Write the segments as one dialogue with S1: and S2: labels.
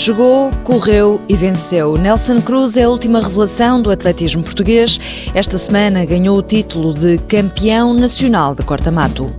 S1: Jogou, correu e venceu. Nelson Cruz é a última revelação do atletismo português. Esta semana ganhou o título de campeão nacional de corta-mato.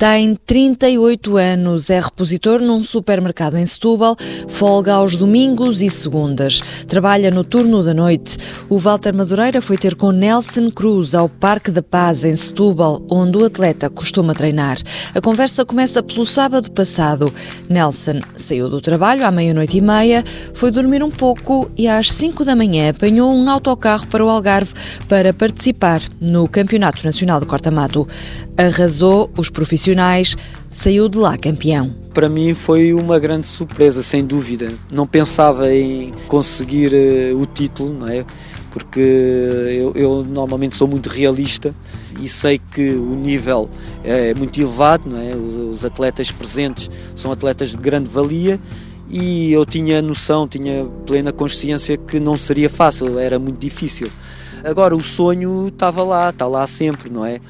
S1: Tem 38 anos, é repositor num supermercado em Setúbal, folga aos domingos e segundas. Trabalha no turno da noite. O Walter Madureira foi ter com Nelson Cruz ao Parque da Paz, em Setúbal, onde o atleta costuma treinar. A conversa começa pelo sábado passado. Nelson saiu do trabalho à meia-noite e meia, foi dormir um pouco e às 5 da manhã apanhou um autocarro para o Algarve para participar no Campeonato Nacional de Corta-Mato. Arrasou os profissionais, saiu de lá campeão.
S2: Para mim foi uma grande surpresa, sem dúvida. Não pensava em conseguir uh, o título, não é? Porque eu, eu, normalmente sou muito realista e sei que o nível é muito elevado, não é? Os atletas presentes são atletas de grande valia e eu tinha noção, tinha plena consciência que não seria fácil, era muito difícil. Agora o sonho estava lá, está lá sempre, não é?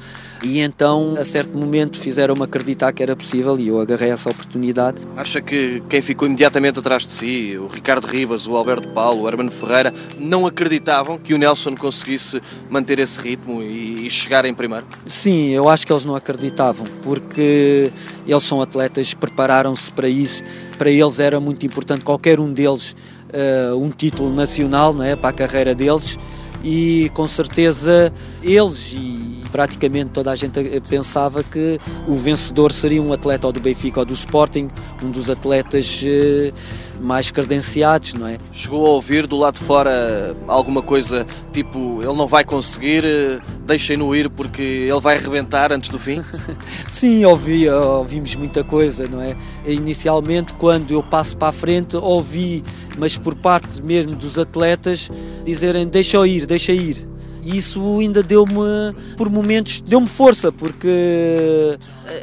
S2: E então, a certo momento, fizeram-me acreditar que era possível e eu agarrei essa oportunidade.
S3: Acha que quem ficou imediatamente atrás de si, o Ricardo Ribas, o Alberto Paulo, o Hermano Ferreira, não acreditavam que o Nelson conseguisse manter esse ritmo e chegar em primeiro?
S2: Sim, eu acho que eles não acreditavam, porque eles são atletas, prepararam-se para isso. Para eles era muito importante, qualquer um deles, uh, um título nacional não é, para a carreira deles. E com certeza eles e praticamente toda a gente pensava que o vencedor seria um atleta ou do Benfica ou do Sporting, um dos atletas eh, mais credenciados, não é?
S3: Chegou a ouvir do lado de fora alguma coisa tipo ele não vai conseguir, eh, deixem-no ir porque ele vai arrebentar antes do fim?
S2: Sim, ouvi, ouvimos muita coisa, não é? Inicialmente, quando eu passo para a frente, ouvi, mas por parte mesmo dos atletas, dizerem deixa ir, deixa ir e isso ainda deu-me, por momentos, deu-me força, porque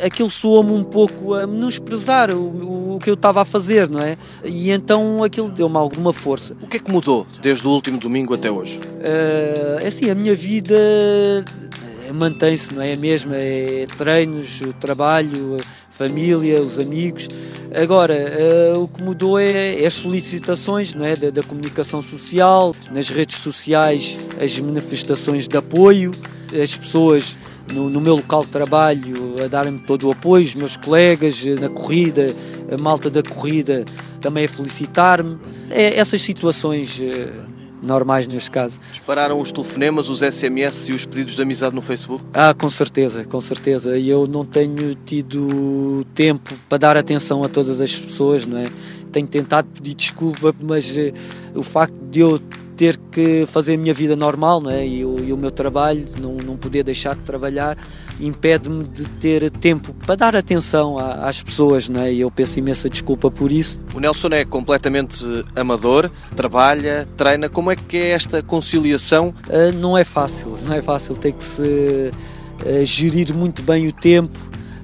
S2: aquilo soou-me um pouco a menosprezar o, o que eu estava a fazer, não é? E então aquilo deu-me alguma força.
S3: O que é que mudou desde o último domingo até hoje?
S2: Uh, assim, a minha vida mantém-se, não é a mesma? É treinos, trabalho, família, os amigos. Agora, uh, o que mudou é, é, as solicitações não é? Da, da, comunicação social, nas redes sociais, as manifestações de apoio, as pessoas no, no meu local de trabalho a darem-me todo o apoio, os meus colegas eh, na corrida, a malta da corrida também a felicitar-me. É, essas situações. Uh, normais neste caso.
S3: Dispararam os telefonemas, os SMS e os pedidos de amizade no Facebook?
S2: Ah, com certeza, com certeza. E eu não tenho tido tempo para dar atenção a todas as pessoas, não é? Tenho tentado pedir desculpa, mas uh, o facto de eu ter que fazer a minha vida normal não é? e, o, e o meu trabalho, não, não poder deixar de trabalhar, impede-me de ter tempo para dar atenção às pessoas não é? e eu peço imensa desculpa por isso.
S3: O Nelson é completamente amador, trabalha, treina. Como é que é esta conciliação?
S2: Uh, não é fácil, não é fácil, tem que se uh, gerir muito bem o tempo.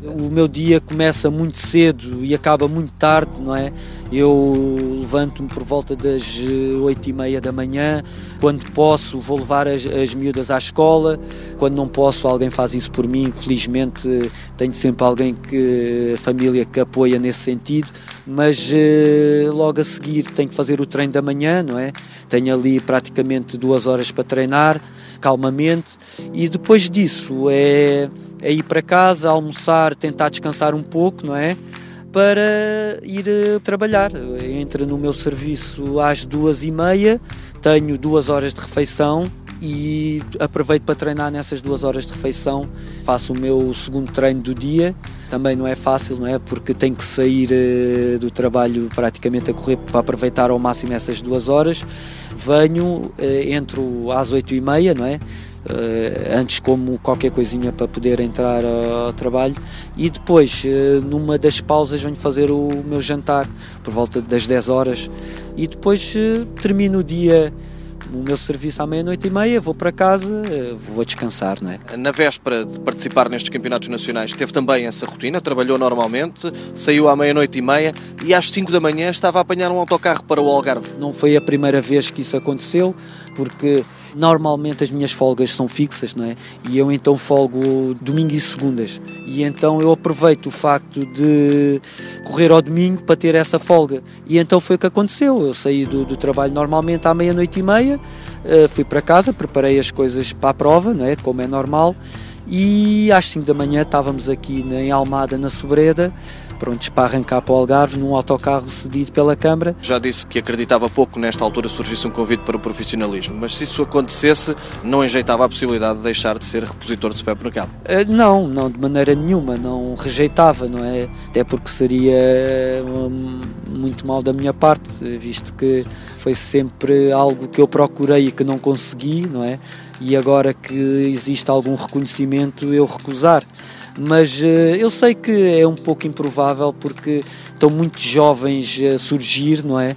S2: O meu dia começa muito cedo e acaba muito tarde, não é? Eu levanto-me por volta das eh, oito e meia da manhã. Quando posso, vou levar as, as miúdas à escola. Quando não posso, alguém faz isso por mim. Felizmente, tenho sempre alguém que a família que apoia nesse sentido. Mas eh, logo a seguir tenho que fazer o treino da manhã, não é? Tenho ali praticamente duas horas para treinar, calmamente. E depois disso é, é ir para casa, almoçar, tentar descansar um pouco, não é? para ir eh, trabalhar. Entro no meu serviço às duas e meia, tenho duas horas de refeição e aproveito para treinar nessas duas horas de refeição. Faço o meu segundo treino do dia. Também não é fácil, não é? Porque tenho que sair eh, do trabalho praticamente a correr para aproveitar ao máximo essas duas horas. Venho, eh, entro às oito e meia, não é? Uh, antes como qualquer coisinha para poder entrar ao trabalho e depois uh, numa das pausas venho fazer o meu jantar por volta das 10 horas e depois uh, termino o dia o meu serviço à meia-noite e meia, vou para casa, eh, vou descansar, não é?
S3: Na véspera de participar nestes campeonatos nacionais, teve também essa rotina, trabalhou normalmente, saiu à meia-noite e meia e às 5 da manhã estava a apanhar um autocarro para o Algarve.
S2: Não foi a primeira vez que isso aconteceu, porque normalmente as minhas folgas são fixas, não é? E eu então folgo domingo e segundas. E então eu aproveito o facto de correr ao domingo para ter essa folga. E então foi o que aconteceu. Eu saí do, do trabalho normalmente à meia-noite e meia, uh, fui para casa, preparei as coisas para a prova, não é? Como é normal. E às 5 da manhã estávamos aqui em Almada, na Sobreda, prontos para arrancar para o Algarve num autocarro cedido pela Câmara.
S3: Já disse que acreditava pouco nesta altura surgisse um convite para o profissionalismo, mas se isso acontecesse, não enjeitava a possibilidade de deixar de ser repositor de supermercado?
S2: Uh, não, não de maneira nenhuma, não rejeitava, não é? Até porque seria um, muito mal da minha parte, visto que foi sempre algo que eu procurei e que não consegui, não é? E agora que existe algum reconhecimento, eu recusar mas uh, eu sei que é um pouco improvável porque estão muitos jovens a surgir, não é?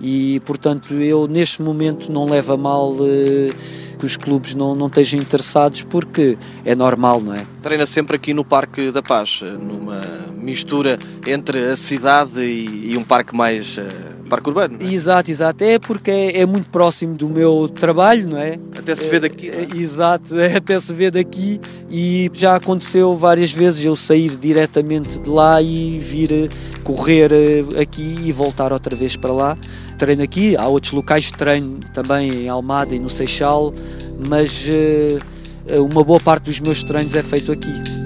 S2: E portanto eu neste momento não levo a mal uh, que os clubes não, não estejam interessados porque é normal, não é?
S3: Treina sempre aqui no Parque da Paz, numa mistura entre a cidade e, e um parque mais uh parque urbano.
S2: É? Exato, exato. É porque é, é, muito próximo do meu trabalho, não é?
S3: Até se vê daqui. É,
S2: é? Exato, é, até se vê daqui e já aconteceu várias vezes eu sair diretamente de lá e vir eh, correr eh, aqui e voltar outra vez para lá. Treino aqui, há outros locais de treino também em Almada e no Seixal, mas uh, uma boa parte dos meus treinos é feito aqui.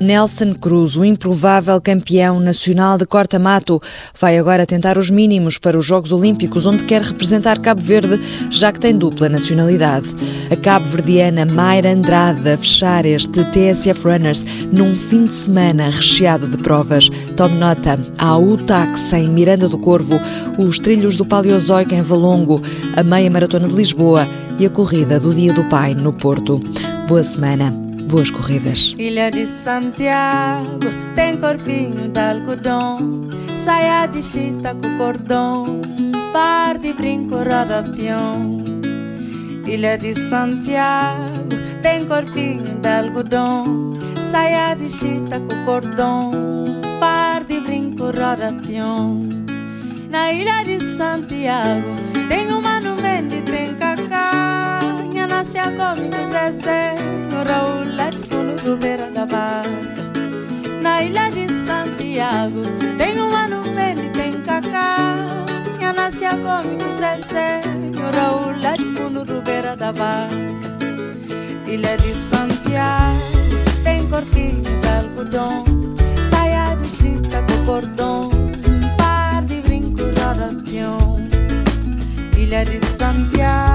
S1: Nelson Cruz, o improvável campeão nacional de corta-mato, vai agora tentar os mínimos para os Jogos Olímpicos, onde quer representar Cabo Verde, já que tem dupla nacionalidade. A cabo-verdiana Mayra Andrade a fechar este TSF Runners num fim de semana recheado de provas. Tome nota, há táxi em Miranda do Corvo, os trilhos do Paleozoico em Valongo, a meia maratona de Lisboa e a corrida do Dia do Pai no Porto. Boa semana. Boas corridas.
S4: Ilha de Santiago tem corpinho de algodão, saia de chita com cordão, par de brinco rodapião. Ilha de Santiago tem corpinho de algodão, saia de chita com cordão, par de brinco rodapião. Na ilha de Santiago tem uma nuvem tem cacá, minha nasce a come Zezé no Raul de do beira da barca. Na ilha de Santiago tem um ano e tem cacá. Minha nascia come com Zezé no Raul lá de fundo do beira da barca. Ilha de Santiago tem cortinho de algodão. Saia de chita com cordão. Um par de brinco rodapião. Ilha de Santiago